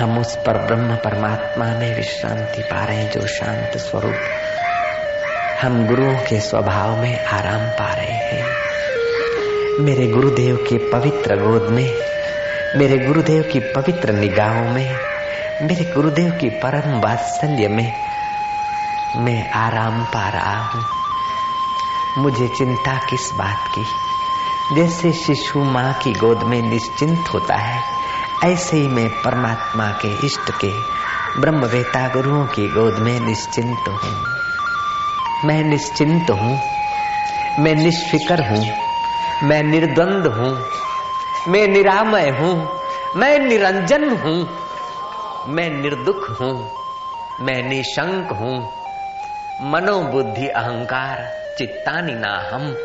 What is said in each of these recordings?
हम उस पर ब्रह्म परमात्मा में विश्रांति पा रहे हैं, जो शांत स्वरूप हम गुरुओं के स्वभाव में आराम पा रहे हैं। मेरे गुरुदेव के पवित्र गोद में, मेरे गुरुदेव की पवित्र निगाहों में, मेरे गुरुदेव की परम वात्सल्य में मैं आराम पा रहा हूँ। मुझे चिंता किस बात की? जैसे शिशु माँ की गोद में निश्चिंत होता है ऐसे ही मैं परमात्मा के इष्ट के, ब्रह्मवेता गुरुओं की गोद में निश्चिंत हूँ। मैं निश्चिंत हूँ, मैं निष्फिकर हूँ, मैं निर्द्वंद हूँ, मैं निरामय हूँ, मैं निरंजन हूँ, मैं निर्दुख हूँ, मैं निशंक हूँ। मनोबुद्धि अहंकार, चित्तानि ना हम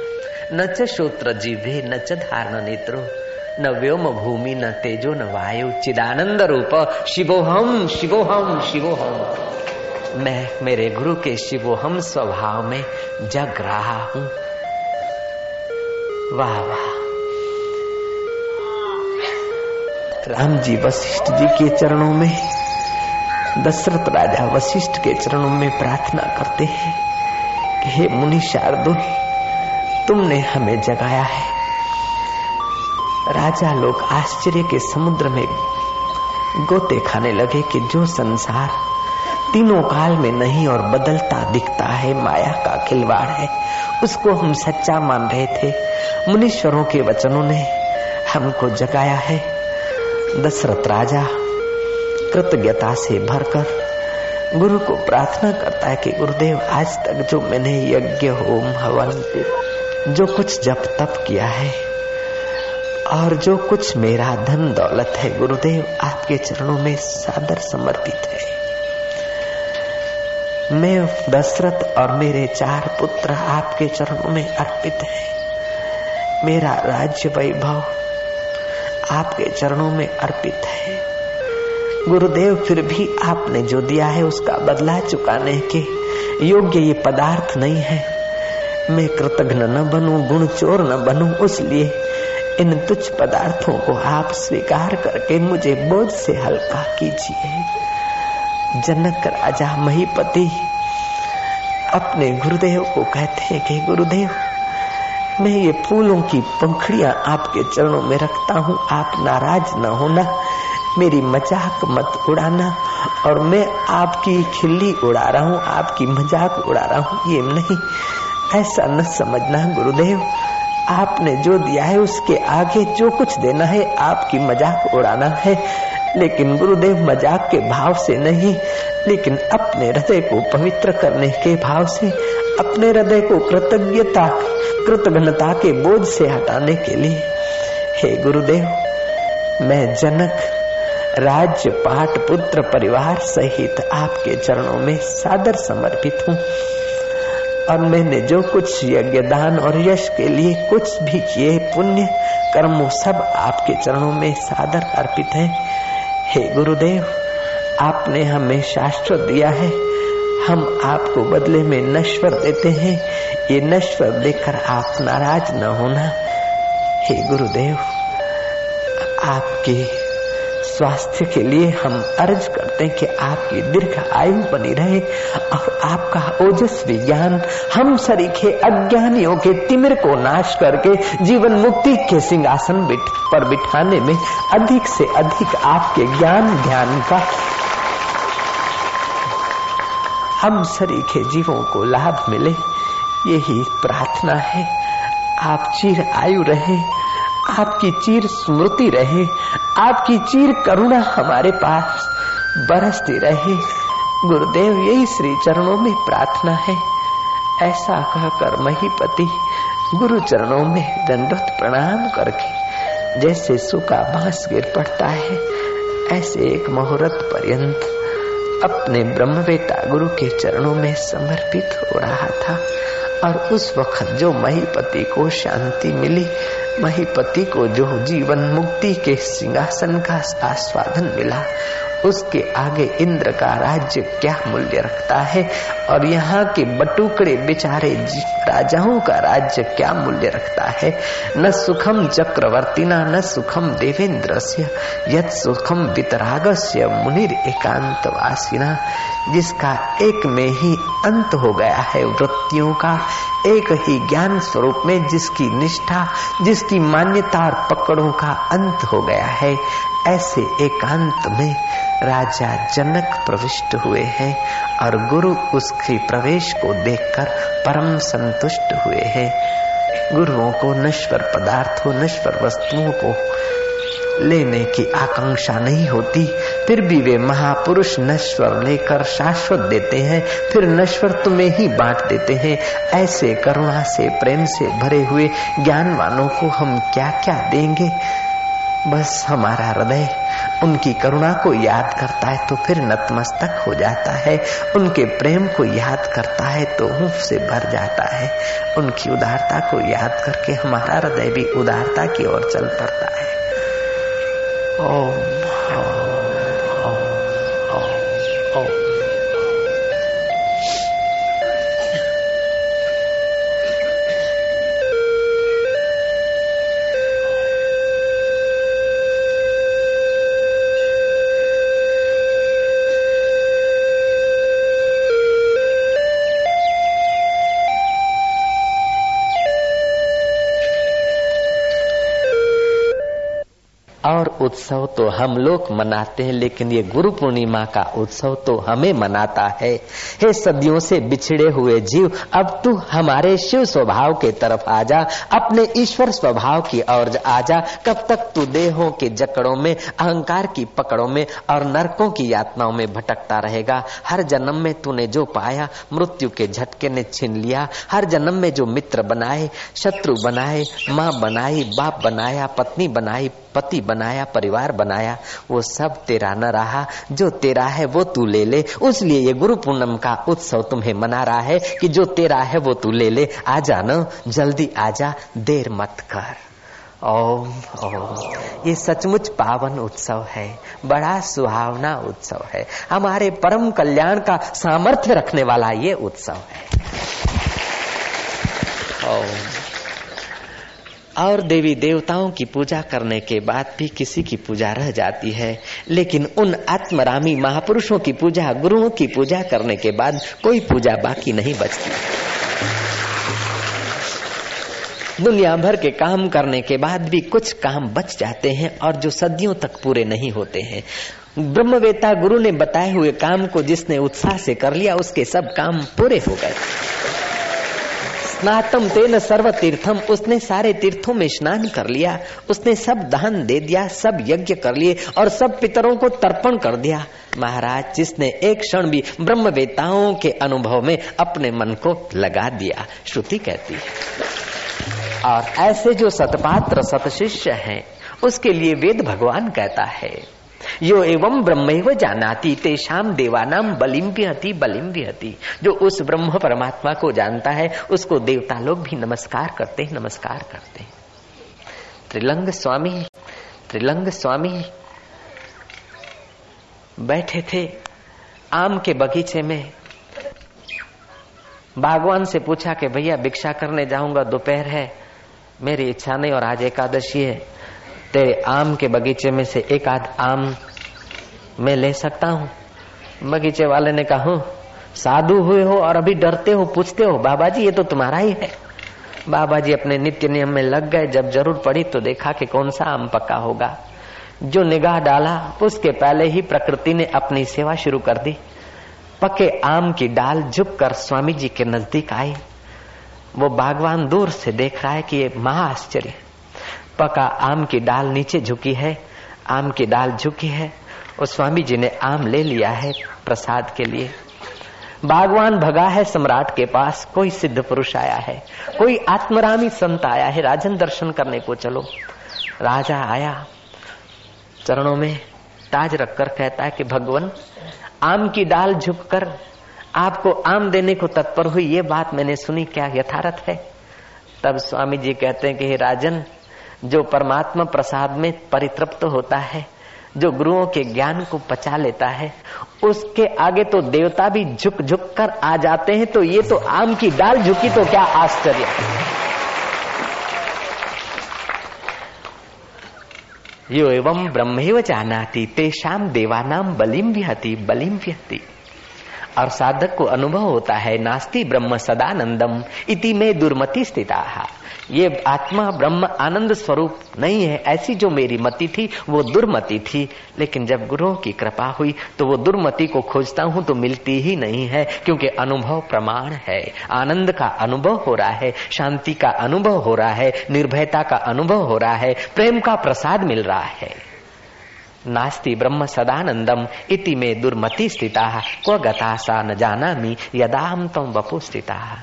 न च श्रोत्र जिभे न च धारण नेत्रो न व्योम भूमि, न तेजो, न वायु, चिदानंद रूप, शिवोहम शिवोहम शिवोहम। मैं मेरे गुरु के शिवोहम स्वभाव में जग रहा हूँ। वाह वाह। राम जी वशिष्ठ जी के चरणों में, दशरथ राजा वशिष्ठ के चरणों में प्रार्थना करते हैं कि हे मुनि शार्दुल तुमने हमें जगाया है। राजा लोग आश्चर्य के समुद्र में गोते खाने लगे कि जो संसार तीनों काल में नहीं और बदलता दिखता है, माया का खिलवाड़ है, उसको हम सच्चा मान रहे थे। मुनीश्वरों के वचनों ने हमको जगाया है। दशरथ राजा कृतज्ञता से भरकर गुरु को प्रार्थना करता है कि गुरुदेव, आज तक जो मैंने यज्ञ होम हवन जो कुछ जप तप किया है और जो कुछ मेरा धन दौलत है, गुरुदेव आपके चरणों में सादर समर्पित है। मैं दशरथ और मेरे चार पुत्र आपके चरणों में अर्पित है। मेरा राज्य वैभव आपके चरणों में अर्पित है। गुरुदेव, फिर भी आपने जो दिया है, उसका बदला चुकाने के योग्य ये पदार्थ नहीं है। मैं कृतघ्न न बनूं, गुण चोर न बनूं, उसलिए इन तुच्छ पदार्थों को आप स्वीकार करके मुझे बोझ से हल्का कीजिए। जनक राजा महीपति अपने गुरुदेव को कहते हैं कि, गुरुदेव, मैं ये फूलों की पंखड़ियाँ आपके चरणों में रखता हूँ। आप नाराज़ न होना, मेरी मज़ाक मत उड़ाना और मैं आपकी खिल्ली उड़ा रहा हूँ, आपकी मज़ाक उड़ा रहा हूँ। ये नहीं, ऐसा न समझना, गुरुदेव। आपने जो दिया है उसके आगे जो कुछ देना है, आपकी मज़ाक उड़ाना है। लेकिन गुरुदेव मज़ाक के भाव से नहीं, लेकिन अपने हृदय को पवित्र करने के भाव से, अपने हृदय को कृतज्ञता कृतज्ञता के बोझ से हटाने के लिए। हे गुरुदेव, मैं जनक राज्य पाठ पुत्र, परिवार सहित आपके चरणों में सादर समर्पित हूँ। और मैंने जो कुछ यज्ञ दान और यश के लिए कुछ भी किए पुण्य कर्म सब आपके चरणों में सादर अर्पित है। हे गुरुदेव, आपने हमें शास्त्र दिया है। हम आपको बदले में नश्वर देते हैं। ये नश्वर देकर आप नाराज़ न होना। हे गुरुदेव, आपके स्वास्थ्य के लिए हम अर्ज़ करते हैं कि आपकी दीर्घ आयु बनी रहे और आपका ओजस्वी ज्ञान हम सरीखे अज्ञानियों के तिमिर को नाश करके जीवन मुक्ति के सिंहासन पर बिठाने में अधिक से अधिक आपके ज्ञान ध्यान का हम सरीखे जीवों को लाभ मिले। यही प्रार्थना है। आप चिर आयु रहे आपकी चीर स्मृति रहे, आपकी चीर करुणा हमारे पास बरसती रहे। गुरुदेव, यही श्री चरणों में प्रार्थना है। ऐसा कहकर महीपति गुरु चरणों में दंडवत प्रणाम करके जैसे सूखा बाँस गिर पड़ता है, ऐसे एक मुहूर्त पर्यंत अपने ब्रह्मवेता गुरु के चरणों में समर्पित हो रहा था। और उस वक्त जो महीपति को शांति मिली, महीपति को जो जीवन मुक्ति के सिंहासन का आस्वादन मिला उसके आगे इंद्र का राज्य क्या मूल्य रखता है? और यहाँ के बटुकड़े बेचारे राजाओं का राज्य क्या मूल्य रखता है? न सुखम चक्रवर्तीना, न सुखम देवेंद्र से यद सुखम वितरागस्य मुनिर एकांत वासिना जिसका एक में ही अंत हो गया है वृत्तियों का, एक ही ज्ञान स्वरूप में जिसकी निष्ठा, जिसकी मान्यता और पकड़ों का अंत हो गया है। ऐसे एकांत में राजा जनक प्रविष्ट हुए हैं और गुरु उसके प्रवेश को देखकर परम संतुष्ट हुए हैं। गुरुओं को नश्वर पदार्थों, नश्वर वस्तुओं को लेने की आकांक्षा नहीं होती, फिर भी वे महापुरुष नश्वर लेकर शाश्वत देते हैं, फिर नश्वर तुम्हें ही बांट देते हैं। ऐसे करुणा से, प्रेम से भरे हुए ज्ञानवानों को हम क्या क्या देंगे? बस हमारा हृदय उनकी करुणा को याद करता है तो फिर नतमस्तक हो जाता है। उनके प्रेम को याद करता है तो ऊफ से भर जाता है। उनकी उदारता को याद करके हमारा हृदय भी उदारता की ओर चल पड़ता है। ओम। और उत्सव तो हम लोग मनाते हैं, लेकिन ये गुरु पूर्णिमा का उत्सव तो हमें मनाता है। हे सदियों से बिछड़े हुए जीव, अब तू हमारे शिव स्वभाव के तरफ़ आ जा, अपने ईश्वर स्वभाव की ओर आ जा। कब तक तू देहों के जकड़ों में, अहंकार की पकड़ों में और नरकों की यातनाओं में भटकता रहेगा? हर जन्म में तूने जो पाया, मृत्यु के झटके ने छीन लिया। हर जन्म में जो मित्र बनाए, शत्रु बनाए, माँ बनाई, बाप बनाया, पत्नी बनाई, पति बनाया परिवार बनाया, वो सब तेरा न रहा, जो तेरा है वो तू ले ले। उसलिए ये गुरु पूनम का उत्सव तुम्हें मना रहा है कि जो तेरा है वो तू ले ले। आ जा न, जल्दी आ जा देर मत कर। ओम ओम। ये सचमुच पावन उत्सव है, बड़ा सुहावना उत्सव है। हमारे परम कल्याण का सामर्थ्य रखने वाला ये उत्सव है। ओम। और देवी देवताओं की पूजा करने के बाद भी किसी की पूजा रह जाती है। लेकिन उन आत्मरामी महापुरुषों की पूजा, गुरुओं की पूजा करने के बाद कोई पूजा बाकी नहीं बचती। दुनिया भर के काम करने के बाद भी कुछ काम बच जाते हैं और जो सदियों तक पूरे नहीं होते हैं। ब्रह्मवेता गुरु ने बताए हुए काम को जिसने उत्साह से कर लिया, उसके सब काम पूरे हो गए। स्नातम तेन सर्व तीर्थम उसने सारे तीर्थों में स्नान कर लिया। उसने सब दान दे दिया, सब यज्ञ कर लिए और सब पितरों को तर्पण कर दिया। महाराज, जिसने एक क्षण भी ब्रह्म वेताओं के अनुभव में अपने मन को लगा दिया, श्रुति कहती है। और ऐसे जो सतपात्र सतशिष्य हैं, उसके लिए वेद भगवान कहता है यो एवं ब्रह्म जानाती तेषाम देवानाम बलिम भी हती बलिम भी हती जो उस ब्रह्म परमात्मा को जानता है, उसको देवता लोग भी नमस्कार करते हैं, नमस्कार करते हैं। त्रिलंग स्वामी त्रिलंग स्वामी बैठे थे आम के बगीचे में। भगवान से पूछा कि भैया भिक्षा करने जाऊँगा, दोपहर है, मेरी इच्छा नहीं और आज एकादशी है। ते आम के बगीचे में से एक आध आम मैं ले सकता हूँ। बगीचे वाले ने कहा साधु हुए हो और अभी डरते हो, पूछते हो बाबा जी ये तो तुम्हारा ही है। बाबा जी अपने नित्य नियम में लग गए, जब ज़रूर पड़ी तो देखा कि कौन सा आम पक्का होगा। जो निगाह डाला, उसके पहले ही प्रकृति ने अपनी सेवा शुरू कर दी। पके आम की डाल झुक कर स्वामी जी के नज़दीक आई। वो बागवान दूर से देख रहा है कि ये महा आश्चर्य पका आम की डाल नीचे झुकी है, आम की डाल झुकी है, और स्वामी जी ने आम ले लिया है प्रसाद के लिए। बागवान भगा है सम्राट के पास, कोई सिद्ध पुरुष आया है, कोई आत्मरामी संत आया है, राजन दर्शन करने को चलो। राजा आया, चरणों में ताज रखकर कहता है कि भगवान, आम की डाल झुककर आपको आम देने को तत्पर हुई, ये बात मैंने सुनी, क्या यथारथ है? तब स्वामी जी कहते हैं कि राजन जो परमात्मा प्रसाद में परितृप्त होता है, जो गुरुओं के ज्ञान को पचा लेता है, उसके आगे तो देवता भी झुक झुक कर आ जाते हैं तो ये तो आम की डाल झुकी तो क्या आश्चर्य। यो एवं ब्रह्मेव जानाति तेषाम देवानाम बलिम विहति बलिम विहति। और साधक को अनुभव होता है, नास्ति ब्रह्म सदानंदम इति में दुर्मति स्थिता। ये आत्मा ब्रह्म आनंद स्वरूप नहीं है, ऐसी जो मेरी मति थी, वो दुर्मति थी। लेकिन जब गुरुओं की कृपा हुई तो वो दुर्मति को खोजता हूँ तो मिलती ही नहीं है, क्योंकि अनुभव प्रमाण है। आनंद का अनुभव हो रहा है, शांति का अनुभव हो रहा है, निर्भयता का अनुभव हो रहा है, प्रेम का प्रसाद मिल रहा है। नास्ति ब्रह्म सदानंदम इति में दुर्मति स्थिता। क्व गता सा न जाना यदा हम तम वपु स्थिता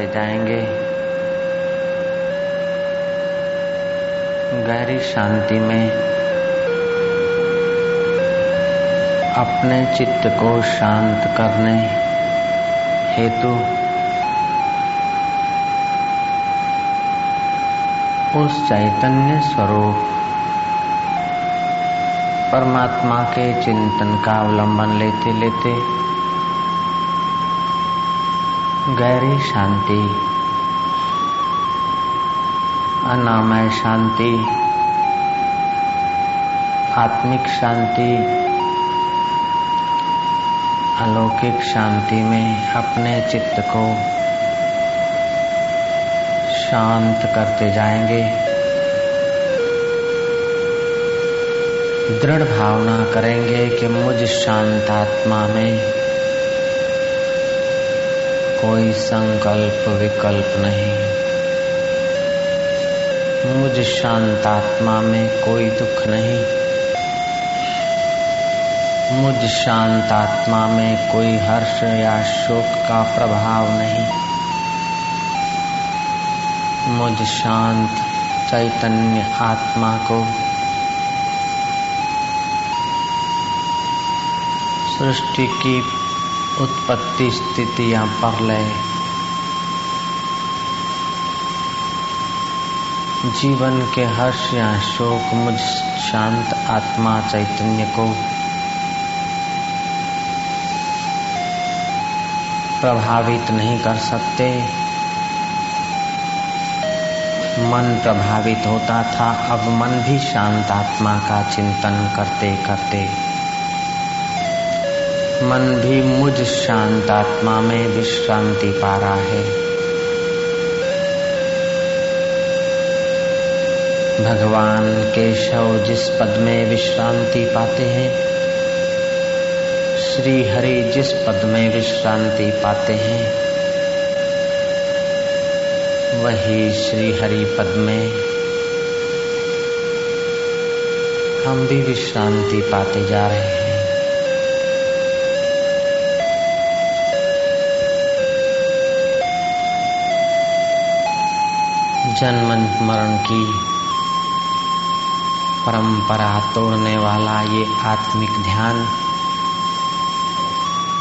पाते जाएँगे। गहरी शांति में अपने चित्त को शांत करने हेतु उस चैतन्य स्वरूप परमात्मा के चिंतन का अवलंबन लेते लेते गहरी शांति। अनामय शांति। आत्मिक शांति। अलौकिक शांति में अपने चित्त को शांत करते जाएँगे। दृढ़ भावना करेंगे कि मुझ शांत आत्मा में कोई संकल्प विकल्प नहीं। मुझ शांत आत्मा में कोई दुख नहीं। मुझ शांत आत्मा में कोई हर्ष या शोक का प्रभाव नहीं। मुझ शांत चैतन्य आत्मा को सृष्टि की उत्पत्ति स्थिति या प्रलय जीवन के हर्ष या शोक मुझ शांत आत्मा चैतन्य को प्रभावित नहीं कर सकते। मन प्रभावित होता था, अब मन भी शांत आत्मा का चिंतन करते करते मन भी मुझ शांत आत्मा में विश्रांति पा रहा है। भगवान केशव जिस पद में विश्रांति पाते हैं श्री हरि जिस पद में विश्रांति पाते हैं, वही श्री हरि पद में हम भी विश्रांति पाते जा रहे हैं। जन्म मरण की परंपरा तोड़ने वाला ये आत्मिक ध्यान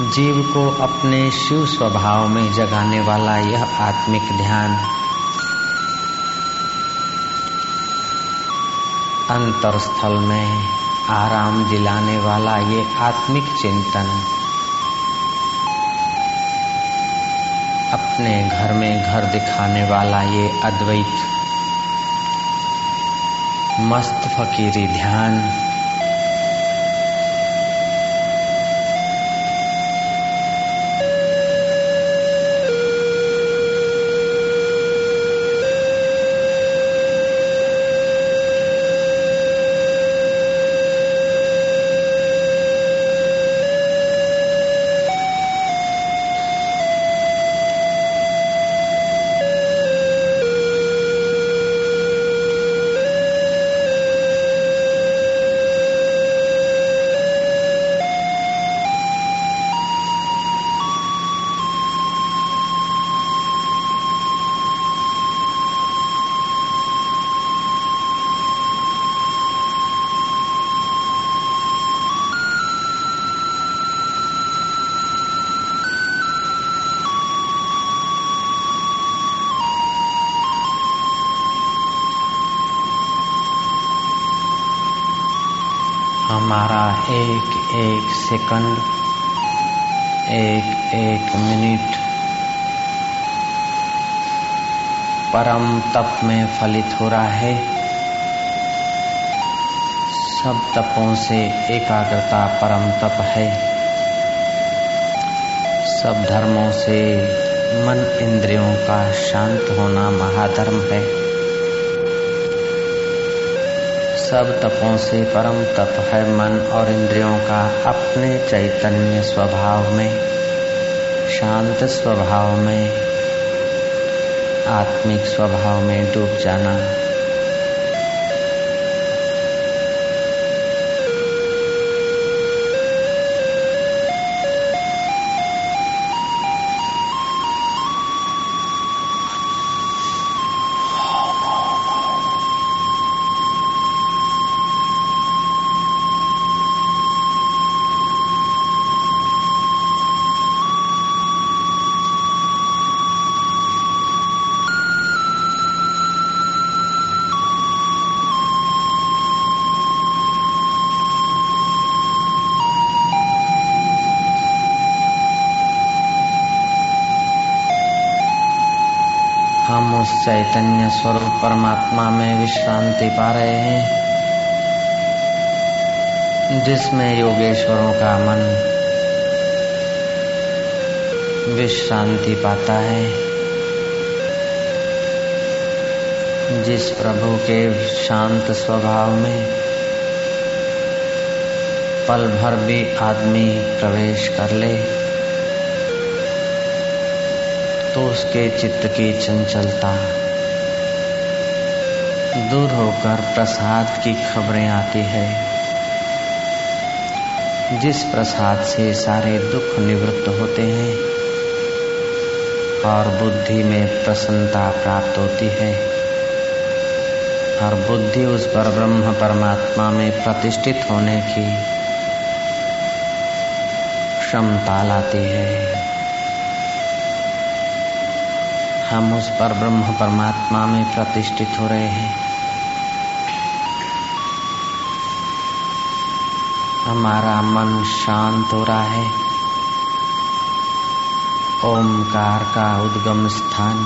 जीव को अपने शिव स्वभाव में जगाने वाला यह आत्मिक ध्यान अंतरस्थल में आराम दिलाने वाला ये आत्मिक चिंतन अपने घर में घर दिखाने वाला ये अद्वैत मस्त फकीरी ध्यान एक एक सेकंड। एक एक मिनट। परम तप में फलित हो रहा है। सब तपों से एकाग्रता परम तप है। सब धर्मों से मन इंद्रियों का शांत होना महाधर्म है। सब तपों से परम तप है मन और इंद्रियों का अपने चैतन्य स्वभाव में, शांत स्वभाव में, आत्मिक स्वभाव में डूब जाना। चैतन्य स्वरूप परमात्मा में विश्रांति पा रहे हैं, जिसमें योगेश्वरों का मन विश्रांति पाता है। जिस प्रभु के शांत स्वभाव में पल भर भी आदमी प्रवेश कर ले तो उसके चित्त की चंचलता दूर होकर प्रसाद की खबरें आती है। जिस प्रसाद से सारे दुख निवृत्त होते हैं और बुद्धि में प्रसन्नता प्राप्त होती है, और बुद्धि उस पर ब्रह्म परमात्मा में प्रतिष्ठित होने की क्षमता लाती है। हम उस पर ब्रह्म परमात्मा में प्रतिष्ठित हो रहे हैं। हमारा मन शांत हो रहा है। ओमकार का उद्गम स्थान,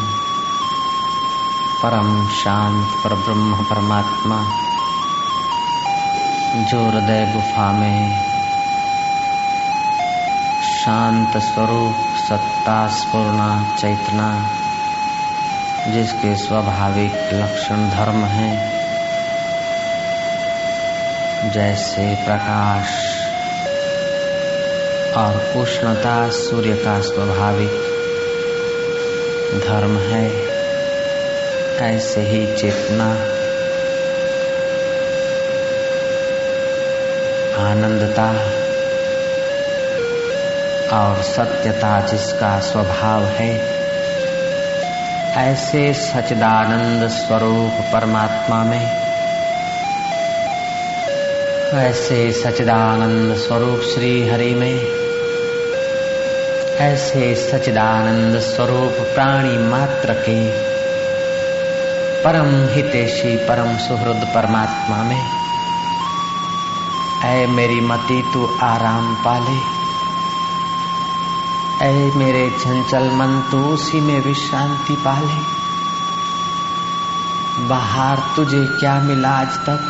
परम शांत पर ब्रह्म परमात्मा, जो हृदय गुफा में शांत स्वरूप सत्ता स्पूर्णा चैतना, जिसके स्वाभाविक लक्षण धर्म हैं। जैसे प्रकाश और उष्णता सूर्य का स्वाभाविक धर्म है, ऐसे ही चेतना आनंदता और सत्यता जिसका स्वभाव है, ऐसे सचिदानंद स्वरूप परमात्मा में ऐसे सचिदानंद स्वरूप श्री हरि में, ऐसे सचिदानंद स्वरूप प्राणी मात्र के, परम हितेशी, परम सुहृद परमात्मा में, ऐ मेरी मति तू आराम पाले, ऐ मेरे चंचल मन तू उसी में विश्रांति पाले, बाहर तुझे क्या मिला आज तक?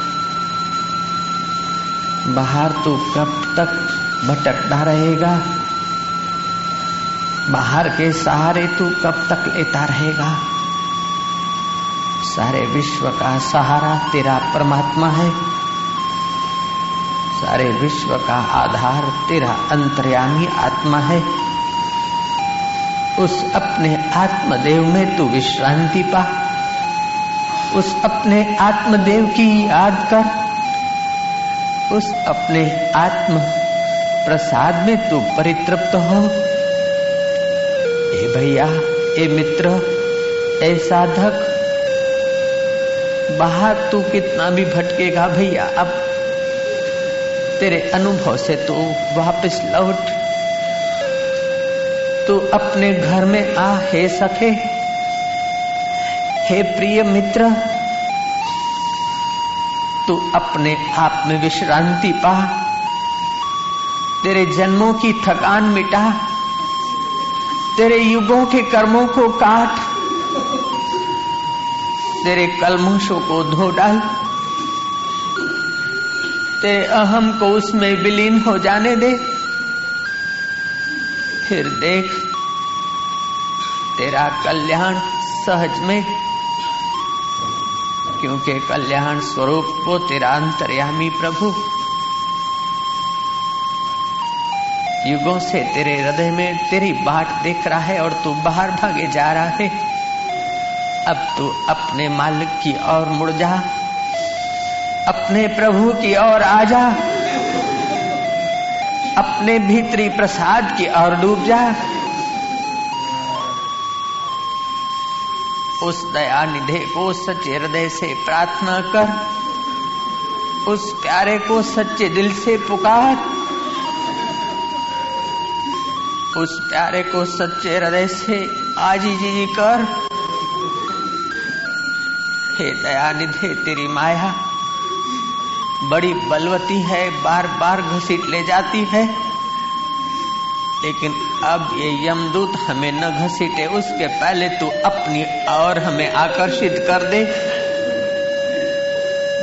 बाहर तू कब तक भटकता रहेगा? बाहर के सहारे तू कब तक लेता रहेगा? सारे विश्व का सहारा तेरा परमात्मा है। सारे विश्व का आधार तेरा अंतर्यामी आत्मा है। उस अपने आत्मदेव में तू विश्रांति पा। उस अपने आत्मदेव की याद कर। उस अपने आत्म प्रसाद में तू परितृप्त हो। भैया ए मित्र ए साधक बाहर तू कितना भी भटकेगा भैया, अब तेरे अनुभव से तू वापस लौट। तू अपने घर में आ, हे सखे, हे प्रिय मित्र तू अपने आप में विश्रांति पा। तेरे जन्मों की थकान मिटा। तेरे युगों के कर्मों को काट। तेरे कलमोशों को धो डाल। तेरे अहम को उसमें विलीन हो जाने दे। फिर देख, तेरा कल्याण सहज में क्योंकि कल्याण स्वरूप को तेरा अंतर्यामी प्रभु। युगों से तेरे हृदय में तेरी बाट देख रहा है और तू बाहर भागे जा रहा है। अब तू अपने मालिक की ओर मुड़ जा। अपने प्रभु की ओर आ जा। अपने भीतरी प्रसाद की ओर डूब जा। उस दया निधे को सच्चे हृदय से प्रार्थना कर, उस प्यारे को सच्चे दिल से पुकार, उस प्यारे को सच्चे हृदय से आजी जी जी कर, हे दया निधे तेरी माया, बड़ी बलवती है बार बार घसीट ले जाती है, लेकिन अब ये यमदूत हमें न घसीटे, उसके पहले तू अपनी और हमें आकर्षित कर दे।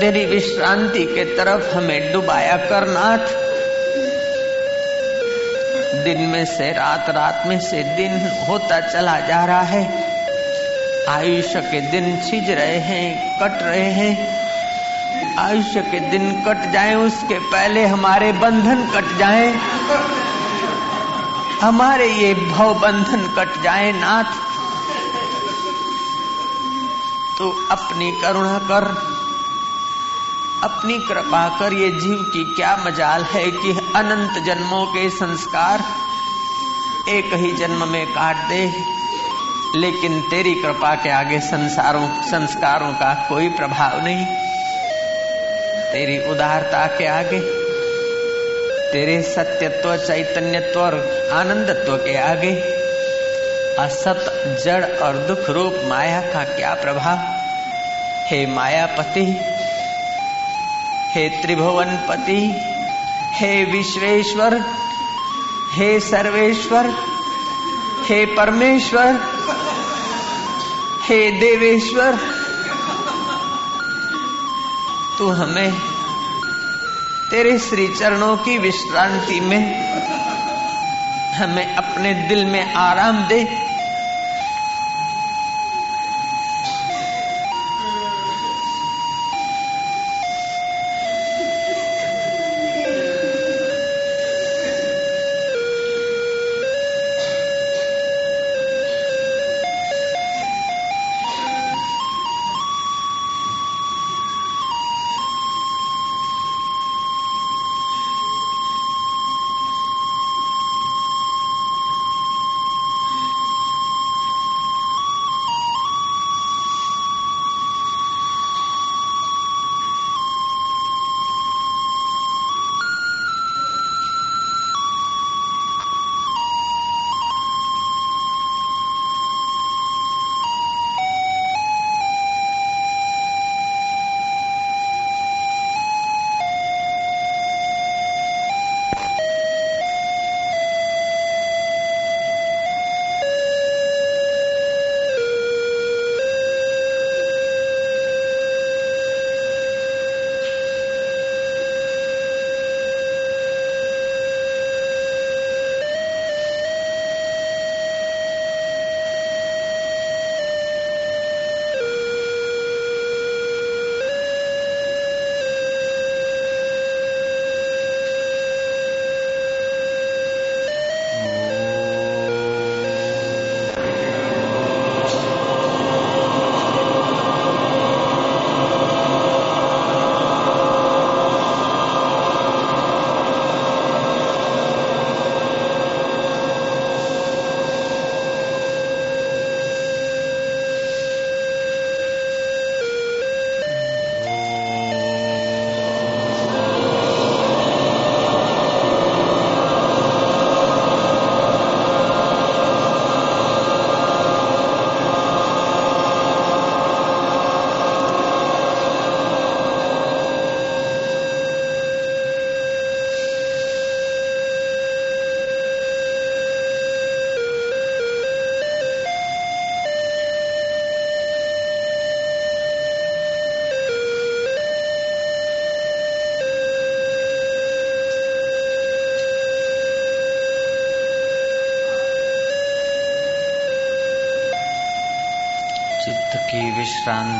तेरी विश्रांति के तरफ़ हमें डुबाया कर, नाथ। दिन में से रात रात में से दिन होता चला जा रहा है। आयुष्य के दिन छिज रहे हैं, कट रहे हैं। आयुष्य के दिन कट जाए, उसके पहले हमारे बंधन कट जाए। हमारे ये भव बंधन कट जाए नाथ। तो अपनी करुणा कर, अपनी कृपा कर, ये जीव की क्या मजाल है कि अनंत जन्मों के संस्कार एक ही जन्म में काट दे। लेकिन तेरी कृपा के आगे संसारों, संस्कारों का कोई प्रभाव नहीं। तेरी उदारता के आगे तेरे सत्यत्व, चैतन्यत्व और आनंदत्व के आगे असत, जड़ और दुख रूप माया का क्या प्रभाव? हे मायापति, हे त्रिभुवन पति हे विश्वेश्वर, हे सर्वेश्वर, हे परमेश्वर, हे देवेश्वर, तू हमें तेरे श्री चरणों की विश्रांति में हमें अपने दिल में आराम दे।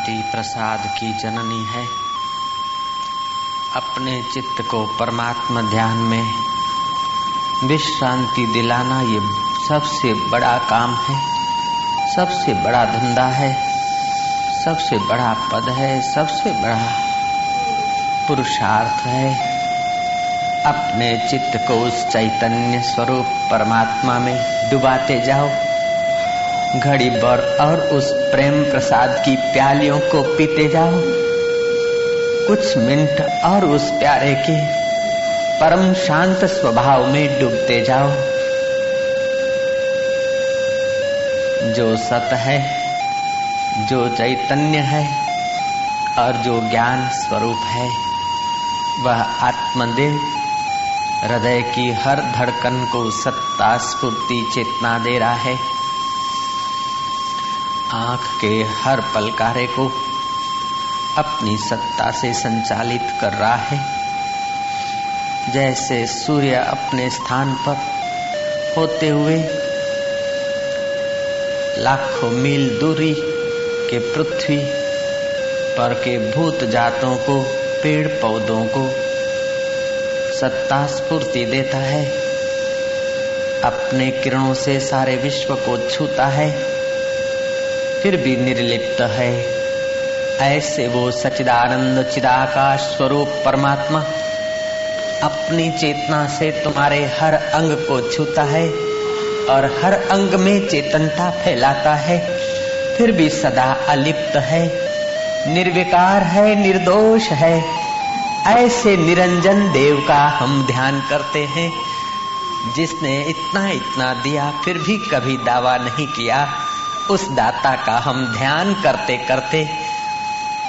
विश्रांति प्रसाद की जननी है। अपने चित्त को परमात्मा ध्यान में विश्रांति दिलाना ये सबसे बड़ा काम है, सबसे बड़ा धंधा है, सबसे बड़ा पद है, सबसे बड़ा पुरुषार्थ है। अपने चित्त को उस चैतन्य स्वरूप परमात्मा में डुबाते जाओ। घड़ी भर और उस प्रेम प्रसाद की प्यालियों को पीते जाओ। कुछ मिनट और उस प्यारे के परम शांत स्वभाव में डूबते जाओ। जो सत है, जो चैतन्य है और जो ज्ञान स्वरूप है, वह आत्मदेव हृदय की हर धड़कन को सत्ता स्फूर्ति चेतना दे रहा है। आँख के हर पलकारे को अपनी सत्ता से संचालित कर रहा है। जैसे सूर्य अपने स्थान पर होते हुए लाखों मील दूरी के पृथ्वी पर के भूत जातों को, पेड़ पौधों को सत्ता स्फूर्ति देता है। अपने किरणों से सारे विश्व को छूता है। फिर भी निर्लिप्त है। ऐसे वो सचिदानंद चिदाकाश स्वरूप परमात्मा अपनी चेतना से तुम्हारे हर अंग को छूता है और हर अंग में चेतनता फैलाता है। फिर भी सदा अलिप्त है, निर्विकार है, निर्दोष है। ऐसे निरंजन देव का हम ध्यान करते हैं। जिसने इतना इतना दिया, फिर भी कभी दावा नहीं किया। उस दाता का हम ध्यान करते करते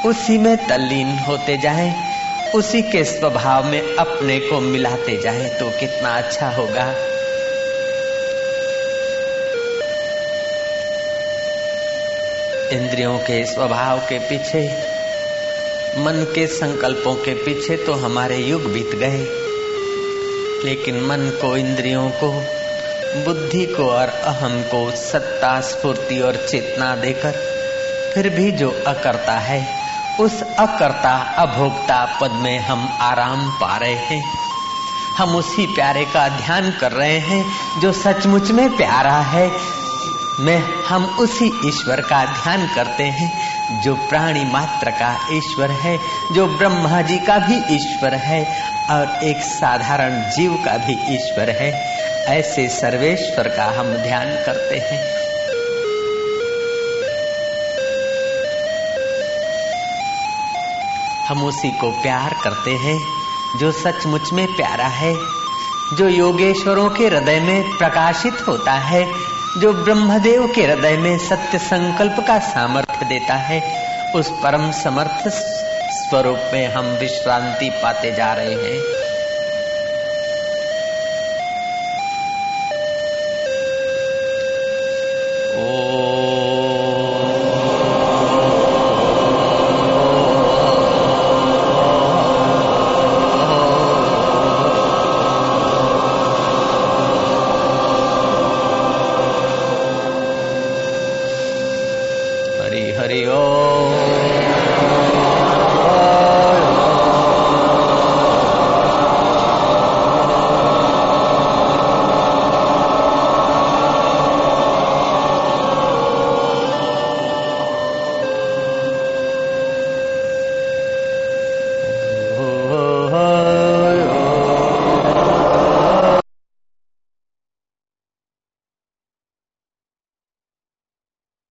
उसी में तल्लीन होते जाएँ, उसी के स्वभाव में अपने को मिलाते जाएँ तो कितना अच्छा होगा। इंद्रियों के स्वभाव के पीछे मन के संकल्पों के पीछे तो हमारे युग बीत गए लेकिन मन को इंद्रियों को बुद्धि को और अहम को सत्ता, स्फूर्ति और चेतना देकर, फिर भी जो अकर्ता है, उस अकर्ता, अभोक्ता पद में हम आराम पा रहे हैं। हम उसी प्यारे का ध्यान कर रहे हैं, जो सचमुच में प्यारा है। मैं हम उसी ईश्वर का ध्यान करते हैं, जो प्राणी मात्र का ईश्वर है, जो ब्रह्मा जी का भी ईश्वर है, और एक साधारण जीव का भी ईश्वर है। ऐसे सर्वेश्वर का हम ध्यान करते हैं। हम उसी को प्यार करते हैं, जो सचमुच में प्यारा है, जो योगेश्वरों के हृदय में प्रकाशित होता है, जो ब्रह्मदेव के हृदय में सत्य संकल्प का सामर्थ्य देता है, उस परम समर्थ स्वरूप में हम विश्रांति पाते जा रहे हैं।